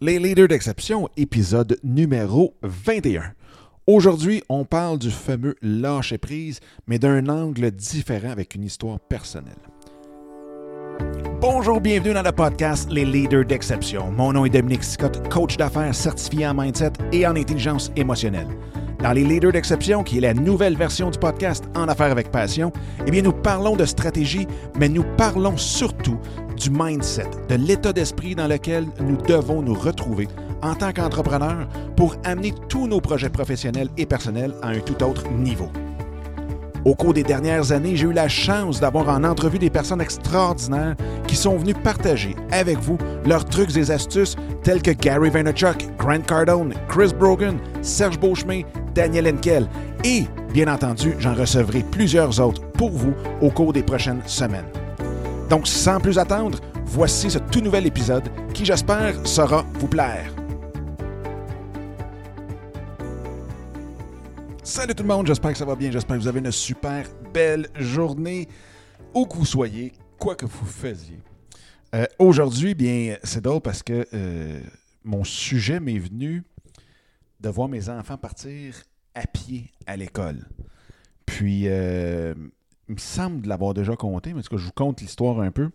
Les leaders d'exception, épisode numéro 21. Aujourd'hui, on parle du fameux lâcher prise, mais d'un angle différent avec une histoire personnelle. Bonjour, bienvenue dans le podcast Les leaders d'exception. Mon nom est Dominique Scott, coach d'affaires certifié en mindset et en intelligence émotionnelle. Dans les leaders d'exception, qui est la nouvelle version du podcast En affaires avec passion, eh bien nous parlons de stratégie, mais nous parlons surtout du mindset, de l'état d'esprit dans lequel nous devons nous retrouver en tant qu'entrepreneurs pour amener tous nos projets professionnels et personnels à un tout autre niveau. Au cours des dernières années, j'ai eu la chance d'avoir en entrevue des personnes extraordinaires qui sont venues partager avec vous leurs trucs et astuces tels que Gary Vaynerchuk, Grant Cardone, Chris Brogan, Serge Beauchemin, Daniel Henkel et, bien entendu, j'en recevrai plusieurs autres pour vous au cours des prochaines semaines. Donc, sans plus attendre, voici ce tout nouvel épisode qui, j'espère, saura vous plaire. Salut tout le monde, j'espère que ça va bien, j'espère que vous avez une super belle journée, où que vous soyez, quoi que vous faisiez. Euh, Aujourd'hui, bien, c'est drôle parce que euh, mon sujet m'est venu de voir mes enfants partir à pied à l'école. Puis, euh, il me semble de l'avoir déjà compté, mais en tout cas, je vous conte l'histoire un peu.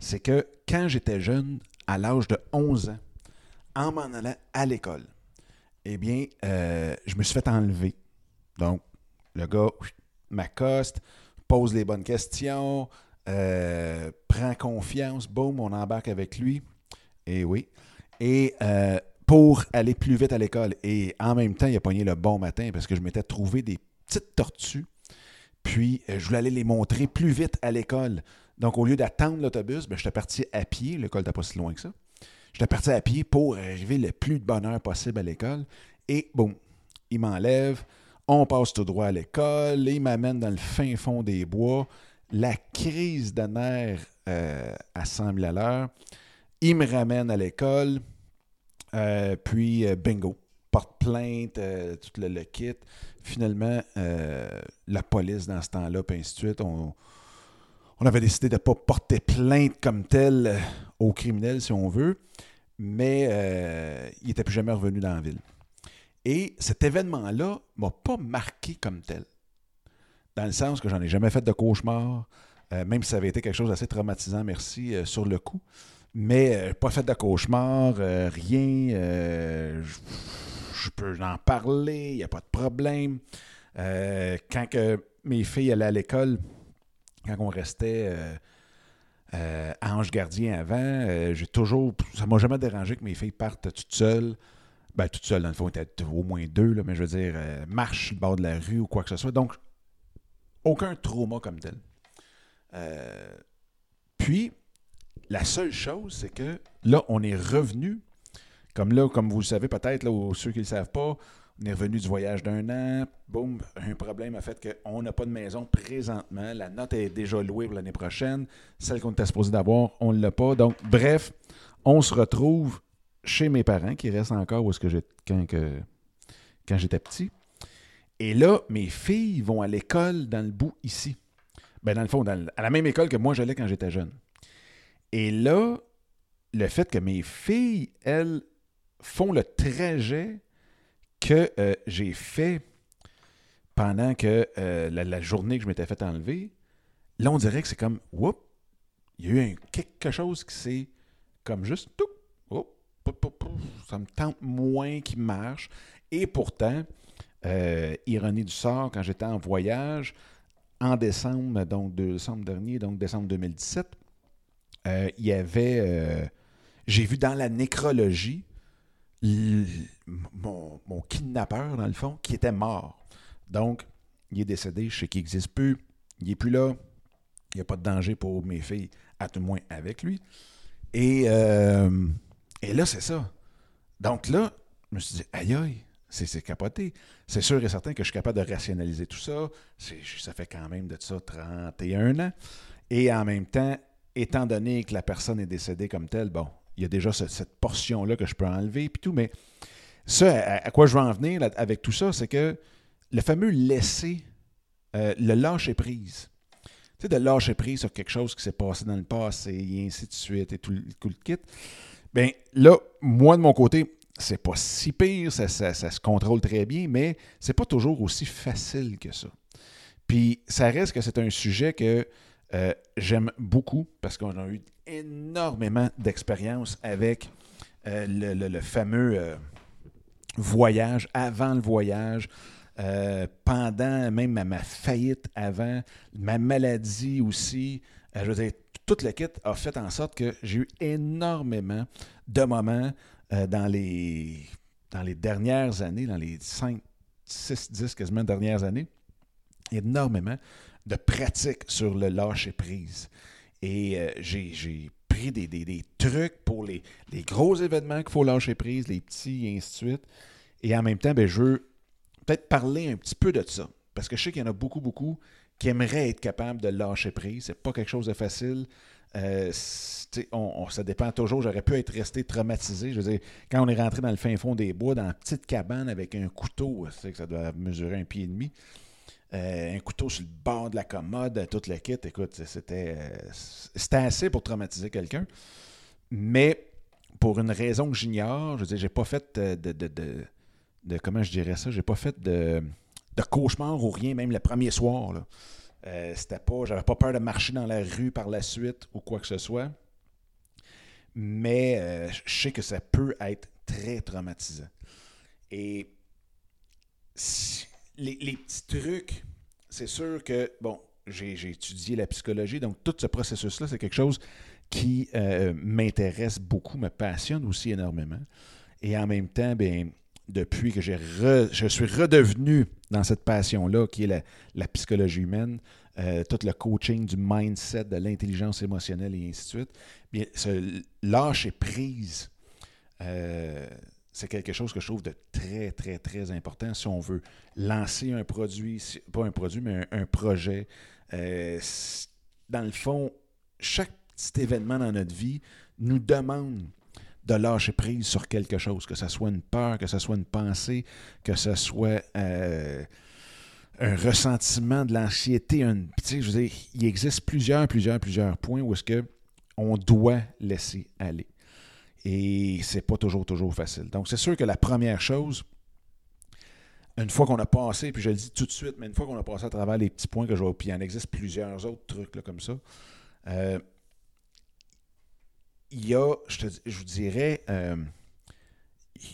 C'est que quand j'étais jeune, à l'âge de 11 ans, en m'en allant à l'école, eh bien, euh, je me suis fait enlever. Donc, le gars m'accoste, pose les bonnes questions, euh, prend confiance, boum, on embarque avec lui. Et oui. Et euh, pour aller plus vite à l'école. Et en même temps, il a pogné le bon matin parce que je m'étais trouvé des petites tortues. Puis, euh, je voulais aller les montrer plus vite à l'école. Donc, au lieu d'attendre l'autobus, ben, j'étais parti à pied. L'école n'était pas si loin que ça. J'étais parti à pied pour arriver le plus de bonheur possible à l'école. Et boum, il m'enlève. On passe tout droit à l'école. Il m'amène dans le fin fond des bois. La crise de nerfs à 100 000 à l'heure. Il me ramène à l'école. Euh, puis, euh, bingo. Porte plainte, euh, tout le, kit. Finalement, euh, la police dans ce temps-là, puis ainsi de suite, on, on avait décidé de ne pas porter plainte comme tel euh, aux criminels, si on veut, mais il n'était plus jamais revenu dans la ville. Et cet événement-là m'a pas marqué comme tel. Dans le sens que j'en ai jamais fait de cauchemar, même si ça avait été quelque chose d'assez traumatisant, merci, sur le coup. Mais pas fait de cauchemar, rien. Je- peux en parler, il n'y a pas de problème. Euh, quand que mes filles allaient à l'école, quand on restait euh, euh, Ange Gardien avant, j'ai toujours. Ça m'a jamais dérangé que mes filles partent toutes seules. Ben, toutes seules, dans le fond, étaient au moins deux, là, mais je veux dire, sur le bord de la rue ou quoi que ce soit. Donc, aucun trauma comme tel. Puis, la seule chose, c'est que là, on est revenu, comme là, comme vous le savez peut-être, là, ceux qui ne le savent pas, on est revenu du voyage d'un an. Boum, un problème a fait qu'on n'a pas de maison présentement. La note est déjà louée pour l'année prochaine. Celle qu'on était supposé d'avoir, on ne l'a pas. Donc, bref, on se retrouve chez mes parents, qui restent encore où est-ce que j'ai quand, que- quand j'étais petit. Et là, mes filles vont à l'école dans le bout ici. Ben, dans le fond, dans à la même école que moi j'allais quand j'étais jeune. Et là, le fait que mes filles, elles, font le trajet que euh, j'ai fait pendant que euh, la, journée que je m'étais fait enlever, là, on dirait que c'est comme, whoop, il y a eu quelque chose qui s'est comme juste, tout, ça me tente moins qu'il marche. Et pourtant, euh, ironie du sort, quand j'étais en voyage, en décembre, donc de décembre dernier, donc décembre 2017, euh, il y avait, j'ai vu dans la nécrologie, mon, kidnappeur, dans le fond, qui était mort. Donc, il est décédé, je sais qu'il n'existe plus, il n'est plus là, il n'y a pas de danger pour mes filles, à tout le moins avec lui. Et, euh, et là, c'est ça. Donc là, je me suis dit, aïe aïe, c'est capoté. C'est sûr et certain que je suis capable de rationaliser tout ça. Ça fait quand même de ça 31 ans. Et en même temps, étant donné que la personne est décédée comme telle, bon, il y a déjà ce- cette portion-là que je peux enlever, puis tout, mais ça, à, quoi je veux en venir avec tout ça, c'est que le fameux laisser, euh, le lâcher prise. Tu sais, de lâcher prise sur quelque chose qui s'est passé dans le passé, et ainsi de suite, et tout, le- tout le kit. Bien, là, moi, de mon côté, c'est pas si pire, ça, se contrôle très bien, mais c'est pas toujours aussi facile que ça. Puis, ça reste que c'est un sujet que euh, j'aime beaucoup parce qu'on a eu énormément d'expérience avec euh, le, fameux euh, voyage, avant le voyage, pendant même ma, faillite avant, ma maladie aussi. je veux dire, toute la kit a fait en sorte que j'ai eu énormément de moments dans, les, dans les dernières années, dans les 5, 6, 10 quasiment dernières années, énormément de pratique sur le lâcher-prise. Et euh, j'ai pris des, trucs pour les, gros événements qu'il faut lâcher prise, les petits, et ainsi de suite. Et en même temps, ben, je veux peut-être parler un petit peu de ça. Parce que je sais qu'il y en a beaucoup, beaucoup qui aimeraient être capables de lâcher prise. C'est pas quelque chose de facile. Euh, on, ça dépend toujours. J'aurais pu être resté traumatisé. Je veux dire, quand on est rentré dans le fin fond des bois, dans une petite cabane avec un couteau, que ça doit mesurer un pied et demi. Euh, un couteau sur le bord de la commode, toute la kit. Écoute, c'était, euh, c'était assez pour traumatiser quelqu'un. Mais pour une raison que j'ignore, je veux dire, j'ai pas fait de, de, de, comment je dirais ça, j'ai pas fait de, de cauchemar ou rien, même le premier soir. Là. Euh, c'était pas, j'avais pas peur de marcher dans la rue par la suite ou quoi que ce soit. Mais je sais que ça peut être très traumatisant. Et si, les, petits trucs, c'est sûr que, bon, j'ai étudié la psychologie, donc tout ce processus-là, c'est quelque chose qui euh, m'intéresse beaucoup, me passionne aussi énormément. Et en même temps, bien, depuis que je suis redevenu dans cette passion-là, qui est la, psychologie humaine, euh, tout le coaching du mindset, de l'intelligence émotionnelle et ainsi de suite, bien, ce lâcher prise, euh, c'est quelque chose que je trouve de très, très, très important si on veut lancer un produit, pas un produit, mais un, projet. Euh, dans le fond, chaque petit événement dans notre vie nous demande de lâcher prise sur quelque chose, que ce soit une peur, que ce soit une pensée, que ce soit euh, un ressentiment de l'anxiété. Je veux dire, il existe plusieurs, plusieurs, plusieurs points où est-ce que on doit laisser aller. Et c'est pas toujours, toujours facile. Donc, c'est sûr que la première chose, une fois qu'on a passé, puis je le dis tout de suite, mais une fois qu'on a passé à travers les petits points que je vois, puis il en existe plusieurs autres trucs là, comme ça, euh, il y a, je, vous dirais, euh,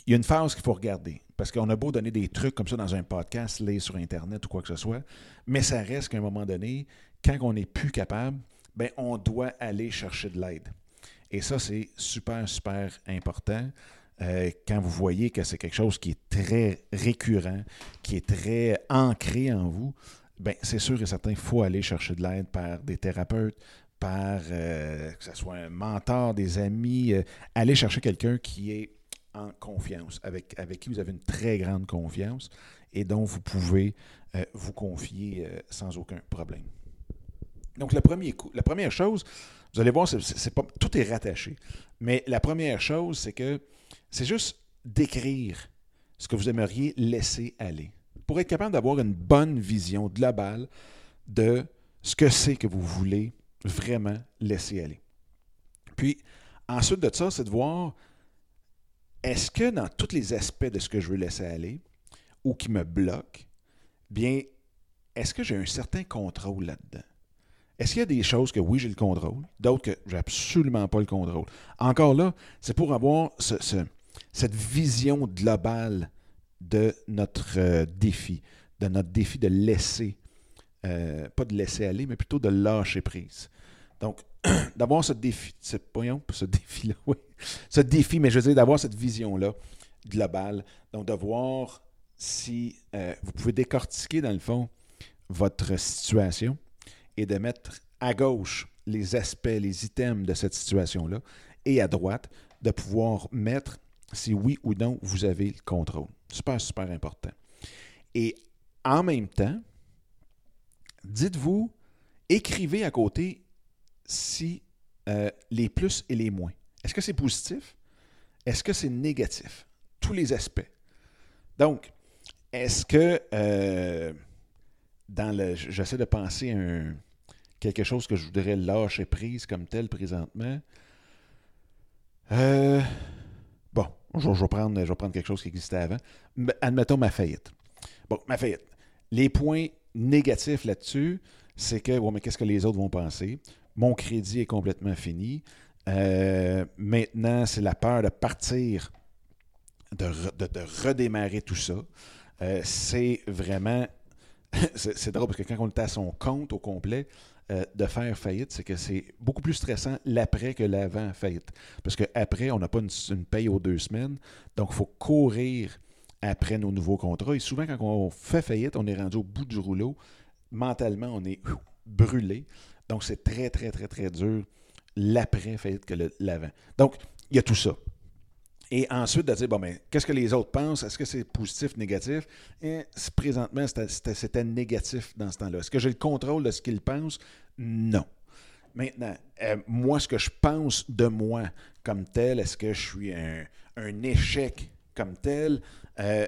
il y a une phase qu'il faut regarder. Parce qu'on a beau donner des trucs comme ça dans un podcast, lire sur Internet ou quoi que ce soit, mais ça reste qu'à un moment donné, quand on n'est plus capable, ben, on doit aller chercher de l'aide. Et ça, c'est super, super important. Euh, quand vous voyez que c'est quelque chose qui est très récurrent, qui est très ancré en vous, ben c'est sûr et certain, il faut aller chercher de l'aide par des thérapeutes, par euh, que ce soit un mentor, des amis, euh, aller chercher quelqu'un qui est en confiance, avec, avec qui vous avez une très grande confiance et dont vous pouvez vous confier sans aucun problème. Donc, le premier la première chose, vous allez voir, tout est rattaché. Mais la première chose, c'est que c'est juste d'écrire ce que vous aimeriez laisser aller. Pour être capable d'avoir une bonne vision globale de ce que c'est que vous voulez vraiment laisser aller. Puis, ensuite de ça, c'est de voir est-ce que dans tous les aspects de ce que je veux laisser aller ou qui me bloque, bien, est-ce que j'ai un certain contrôle là-dedans? Est-ce qu'il y a des choses que oui, j'ai le contrôle, d'autres que j'ai absolument pas le contrôle? Encore là, c'est pour avoir cette vision globale de notre euh, défi, de notre défi de laisser, euh, pas de laisser aller, mais plutôt de lâcher prise. Donc, d'avoir ce défi, ce, ce défi-là, oui, ce défi, mais je veux dire d'avoir cette vision-là globale, donc de voir si euh, vous pouvez décortiquer, dans le fond, votre situation, et de mettre à gauche les aspects, les items de cette situation-là, et à droite, de pouvoir mettre si oui ou non vous avez le contrôle. Super, super important. Et en même temps, dites-vous, écrivez à côté si euh, les plus et les moins. Est-ce que c'est positif? Est-ce que c'est négatif? Tous les aspects. Donc, est-ce que euh, dans le. J'essaie de penser à quelque chose que je voudrais lâcher prise comme tel présentement. Euh, bon, je, vais prendre, quelque chose qui existait avant. Admettons ma faillite. Bon, ma faillite. Les points négatifs là-dessus, c'est que, bon, mais qu'est-ce que les autres vont penser? Mon crédit est complètement fini. Euh, maintenant, c'est la peur de partir, de, redémarrer tout ça. Euh, c'est vraiment. c'est drôle parce que quand on est à son compte au complet, euh, de faire faillite, c'est que c'est beaucoup plus stressant l'après que l'avant faillite. Parce qu'après, on n'a pas une, paye aux deux semaines. Donc, il faut courir après nos nouveaux contrats. Et souvent, quand on fait faillite, on est rendu au bout du rouleau. Mentalement, on est brûlé. Donc, c'est très, très, très, très dur l'après faillite que l'avant. Donc, il y a tout ça. Et ensuite, de dire, bon, mais qu'est-ce que les autres pensent? Est-ce que c'est positif, négatif? Et présentement, c'était négatif dans ce temps-là. Est-ce que j'ai le contrôle de ce qu'ils pensent? Non. Maintenant, euh, moi, ce que je pense de moi comme tel, est-ce que je suis un, échec comme tel? Euh,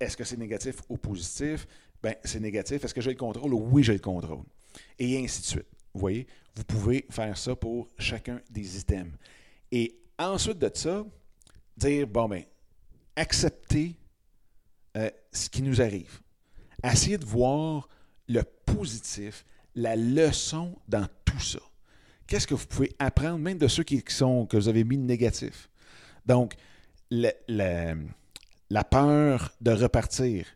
est-ce que c'est négatif ou positif? Ben, c'est négatif. Est-ce que j'ai le contrôle? Oui, j'ai le contrôle. Et ainsi de suite. Vous voyez, vous pouvez faire ça pour chacun des items. Et ensuite de ça, dire, bon, ben, accepter euh, ce qui nous arrive. Essayer de voir le positif, la leçon dans tout ça. Qu'est-ce que vous pouvez apprendre, même de ceux qui sont, que vous avez mis négatifs? Donc, la peur de repartir,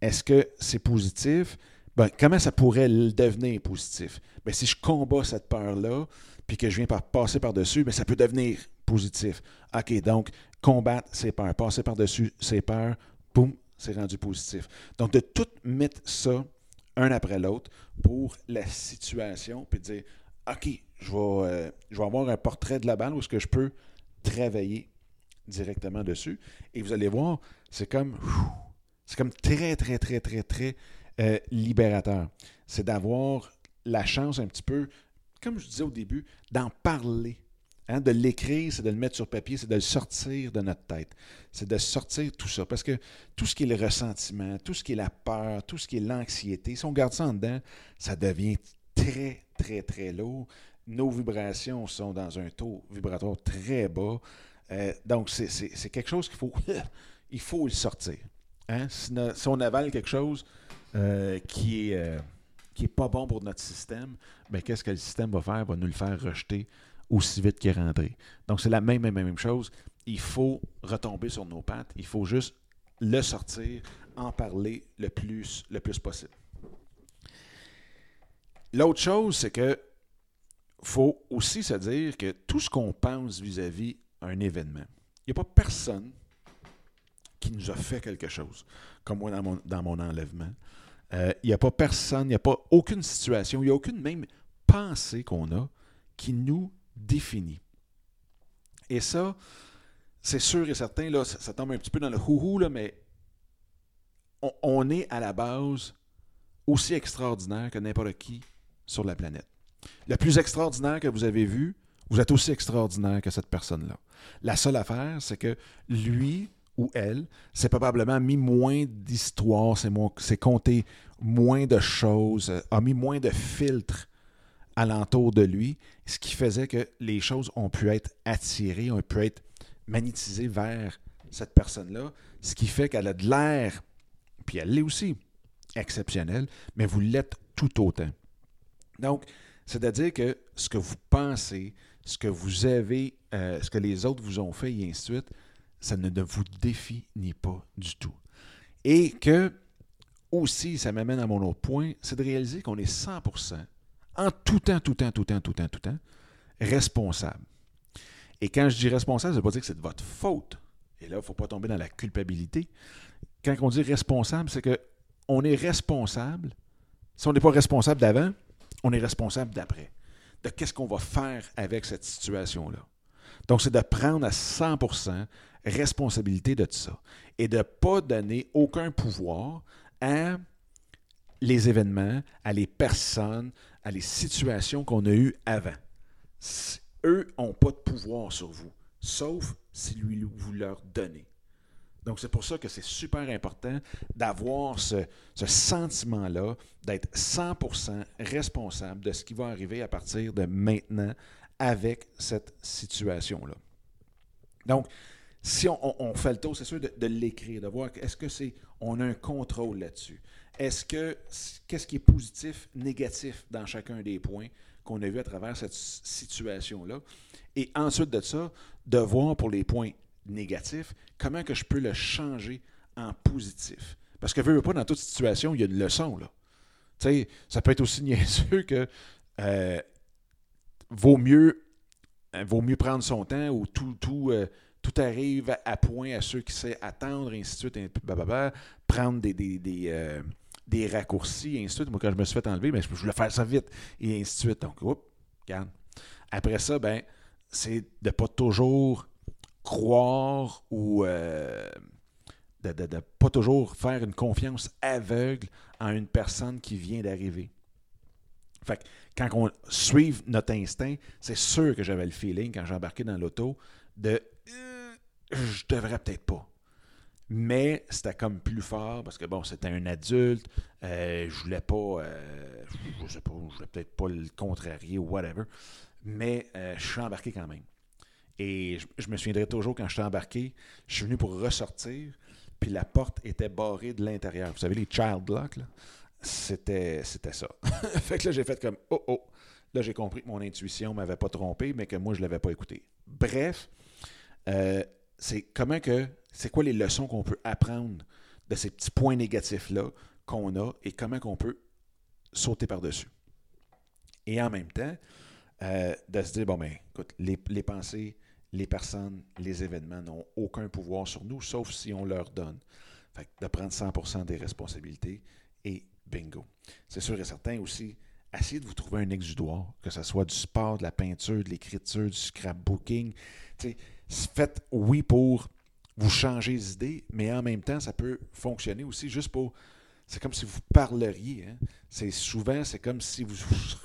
est-ce que c'est positif? Ben, comment ça pourrait devenir positif? Ben, si je combats cette peur-là, puis que je viens par passer par-dessus, ben, ça peut devenir positif. OK, donc, combattre ses peurs, passer par-dessus ses peurs, boum, c'est rendu positif. Donc, de tout mettre ça un après l'autre pour la situation, puis de dire, OK, je vais, euh, je vais avoir un portrait de la balle où est-ce que je peux travailler directement dessus. Et vous allez voir, c'est comme, c'est comme très, très, très, très, très euh, libérateur. C'est d'avoir la chance un petit peu, comme je disais au début, d'en parler Hein, de l'écrire, c'est de le mettre sur papier, c'est de le sortir de notre tête. C'est de sortir tout ça. Parce que tout ce qui est le ressentiment, tout ce qui est la peur, tout ce qui est l'anxiété, si on garde ça en dedans, ça devient très, très, très lourd. Nos vibrations sont dans un taux vibratoire très bas. Euh, donc, c'est quelque chose qu'il faut, il faut le sortir. Hein? Si, on avale quelque chose euh, qui est, euh, pas bon pour notre système, ben, qu'est-ce que le système va faire? Il va nous le faire rejeter aussi vite qu'il est rentré. Donc, c'est la même, même, même chose. Il faut retomber sur nos pattes. Il faut juste le sortir, en parler le plus, le plus possible. L'autre chose, c'est que faut aussi se dire que tout ce qu'on pense vis-à-vis un événement, il n'y a pas personne qui nous a fait quelque chose, comme moi dans mon, dans mon enlèvement. Euh, il n'y a pas personne, il n'y a pas aucune situation, il n'y a aucune même pensée qu'on a qui nous défini. Et ça, c'est sûr et certain, là, ça, tombe un petit peu dans le houhou, là, mais on, est à la base aussi extraordinaire que n'importe qui sur la planète. Le plus extraordinaire que vous avez vu, vous êtes aussi extraordinaire que cette personne-là. La seule affaire, c'est que lui ou elle s'est probablement mis moins d'histoire, c'est compté moins de choses, a mis moins de filtres alentour de lui, ce qui faisait que les choses ont pu être attirées, ont pu être magnétisées vers cette personne-là, ce qui fait qu'elle a de l'air, puis elle l'est aussi, exceptionnelle, mais vous l'êtes tout autant. Donc, c'est-à-dire que ce que vous pensez, ce que vous avez, euh, ce que les autres vous ont fait, et ainsi de suite, ça ne vous définit pas du tout. Et que, aussi, ça m'amène à mon autre point, c'est de réaliser qu'on est 100% en tout temps, tout temps, tout temps, tout temps, tout temps, responsable. Et quand je dis responsable, ça ne veut pas dire que c'est de votre faute. Et là, il ne faut pas tomber dans la culpabilité. Quand on dit responsable, c'est qu'on est responsable. Si on n'est pas responsable d'avant, on est responsable d'après. De qu'est-ce qu'on va faire avec cette situation-là. Donc, c'est de prendre à 100% responsabilité de tout ça et de ne pas donner aucun pouvoir à les événements, à les personnes, à les situations qu'on a eues avant. Eux n'ont pas de pouvoir sur vous, sauf si lui, vous leur donnez. Donc, c'est pour ça que c'est super important d'avoir ce, ce sentiment-là, d'être 100% responsable de ce qui va arriver à partir de maintenant avec cette situation-là. Donc, si on, fait le tour, c'est sûr de, l'écrire, de voir est-ce que c'est on a un contrôle là-dessus. Est-ce que qu'est-ce qui est positif, négatif dans chacun des points qu'on a vu à travers cette situation-là? Et ensuite de ça, de voir pour les points négatifs, comment que je peux le changer en positif? Parce que, veux, pas, dans toute situation, il y a une leçon, là. Ça peut être aussi niaiseux que euh, vaut mieux euh, vaut mieux prendre son temps ou tout, tout, euh, tout arrive à, point à ceux qui savent attendre, et ainsi de suite, et prendre des, des, des, des, raccourcis, et ainsi de suite. Moi, quand je me suis fait enlever, ben, je voulais faire ça vite, et ainsi de suite. Donc, oups, regarde. Après ça, ben, c'est de ne pas toujours croire ou de ne pas toujours faire une confiance aveugle en une personne qui vient d'arriver. Fait que quand on suit notre instinct, c'est sûr que j'avais le feeling quand j'ai embarqué dans l'auto de euh, je devrais peut-être pas. Mais c'était comme plus fort parce que bon, c'était un adulte, euh, je voulais pas, euh, je sais pas, je voulais peut-être pas le contrarier ou whatever, mais je suis embarqué quand même. Et je, me souviendrai toujours quand je suis embarqué, je suis venu pour ressortir, puis la porte était barrée de l'intérieur. Vous savez, les child locks? C'était, c'était ça. fait que là, j'ai fait comme Oh oh. Là, j'ai compris que mon intuition m'avait pas trompé, mais que moi, je l'avais pas écouté. Bref, euh, c'est comment que. C'est quoi les leçons qu'on peut apprendre de ces petits points négatifs-là qu'on a et comment qu'on peut sauter par-dessus? Et en même temps, euh, de se dire, bon, ben, écoute, les, pensées, les personnes, les événements n'ont aucun pouvoir sur nous, sauf si on leur donne. Fait de prendre 100% des responsabilités et bingo. C'est sûr et certain aussi, essayez de vous trouver un exudoire, que ce soit du sport, de la peinture, de l'écriture, du scrapbooking. Faites oui pour vous changer d'idée, mais en même temps, ça peut fonctionner aussi juste pour. C'est comme si vous parleriez. Hein. C'est souvent, c'est comme si vous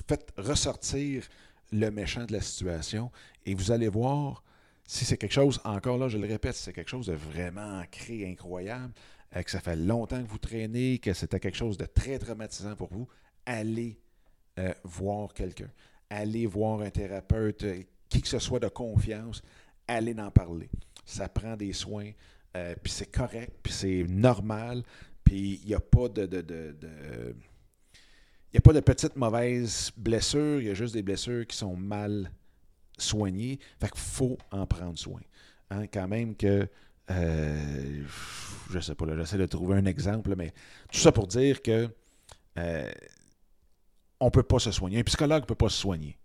faites ressortir le méchant de la situation et vous allez voir si c'est quelque chose, encore là, je le répète, si c'est quelque chose de vraiment ancré, incroyable, euh, que ça fait longtemps que vous traînez, que c'était quelque chose de très traumatisant pour vous, allez euh, voir quelqu'un. Allez voir un thérapeute, euh, qui que ce soit de confiance, allez en parler. Ça prend des soins, puis c'est correct, puis c'est normal, puis il n'y a pas de, de, de, il a pas de petites mauvaises blessures, il y a juste des blessures qui sont mal soignées. Fait qu'il faut en prendre soin. Hein, quand même que euh, je sais pas, j'essaie de trouver un exemple, mais tout ça pour dire que euh, on peut pas se soigner. Un psychologue ne peut pas se soigner.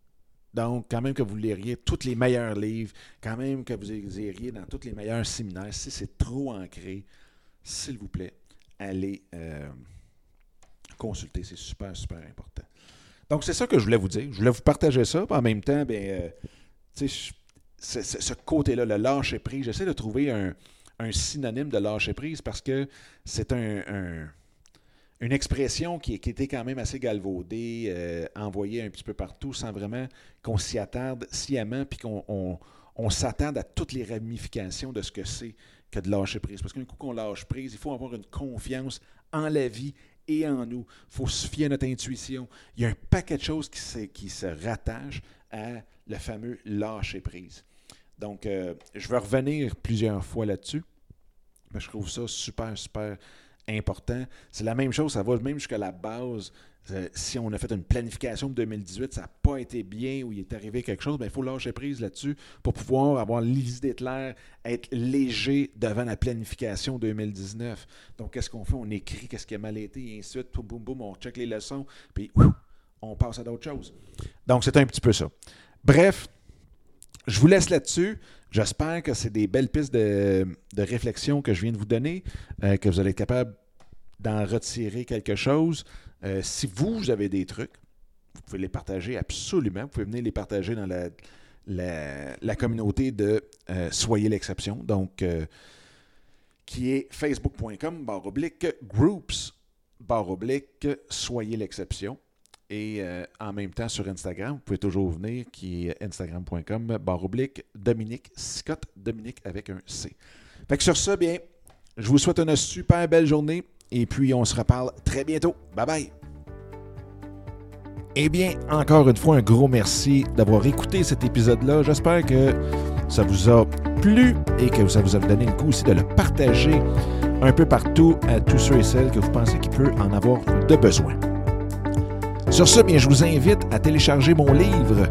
Donc, quand même que vous liriez tous les meilleurs livres, quand même que vous iriez dans tous les meilleurs séminaires, si c'est trop ancré, s'il vous plaît, allez euh, consulter. C'est super, super important. Donc, c'est ça que je voulais vous dire. Je voulais vous partager ça. En même temps, ben, euh, ce côté-là, le lâcher prise, j'essaie de trouver un, synonyme de lâcher prise parce que c'est un, une expression qui, était quand même assez galvaudée, euh, envoyée un petit peu partout sans vraiment qu'on s'y attarde sciemment puis qu'on on, s'attarde à toutes les ramifications de ce que c'est que de lâcher prise. Parce qu'un coup qu'on lâche prise, il faut avoir une confiance en la vie et en nous. Il faut se fier à notre intuition. Il y a un paquet de choses qui se, qui rattachent à le fameux lâcher prise. Donc, euh, je vais revenir plusieurs fois là-dessus. Mais je trouve ça super, super important. C'est la même chose, ça va même jusqu'à la base. Euh, si on a fait une planification de 2018, ça n'a pas été bien ou il est arrivé quelque chose, ben, il faut lâcher prise là-dessus pour pouvoir avoir l'idée claire, être léger devant la planification 2019. Donc, qu'est-ce qu'on fait? On écrit qu'est-ce qui a mal été et ainsi de suite. Boum, boum, on check les leçons, puis on passe à d'autres choses. Donc, c'est un petit peu ça. Bref, je vous laisse là-dessus. J'espère que c'est des belles pistes de, réflexion que je viens de vous donner, euh, que vous allez être capable d'en retirer quelque chose. Euh, si vous, vous avez des trucs, vous pouvez les partager absolument. Vous pouvez venir les partager dans la, la, communauté de euh, Soyez l'exception, donc qui est facebook.com barre oblique groups barre oblique Soyez l'exception. Et euh, en même temps, sur Instagram, vous pouvez toujours venir, qui est instagram.com, barre Dominique Scott, Dominique avec un C. Fait que sur ça, bien, je vous souhaite une super belle journée et puis on se reparle très bientôt. Bye bye! Eh bien, encore une fois, un gros merci d'avoir écouté cet épisode-là. J'espère que ça vous a plu et que ça vous a donné le coup aussi de le partager un peu partout à tous ceux et celles que vous pensez qu'il peut en avoir de besoin. Sur ce, bien, je vous invite à télécharger mon livre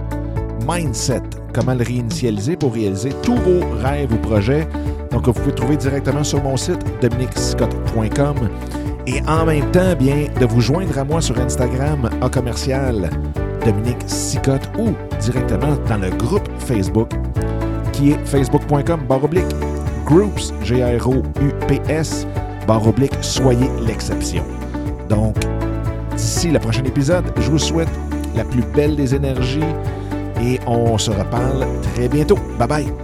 Mindset, comment le réinitialiser pour réaliser tous vos rêves ou projets. Donc, vous pouvez trouver directement sur mon site dominicscott.com et en même temps, bien, de vous joindre à moi sur Instagram à commercial Dominique Sicotte ou directement dans le groupe Facebook qui est facebook.com baroblique groups, G-R-O-U-P-S, baroblique soyez l'exception. Donc, d'ici le prochain épisode, je vous souhaite la plus belle des énergies et on se reparle très bientôt. Bye bye!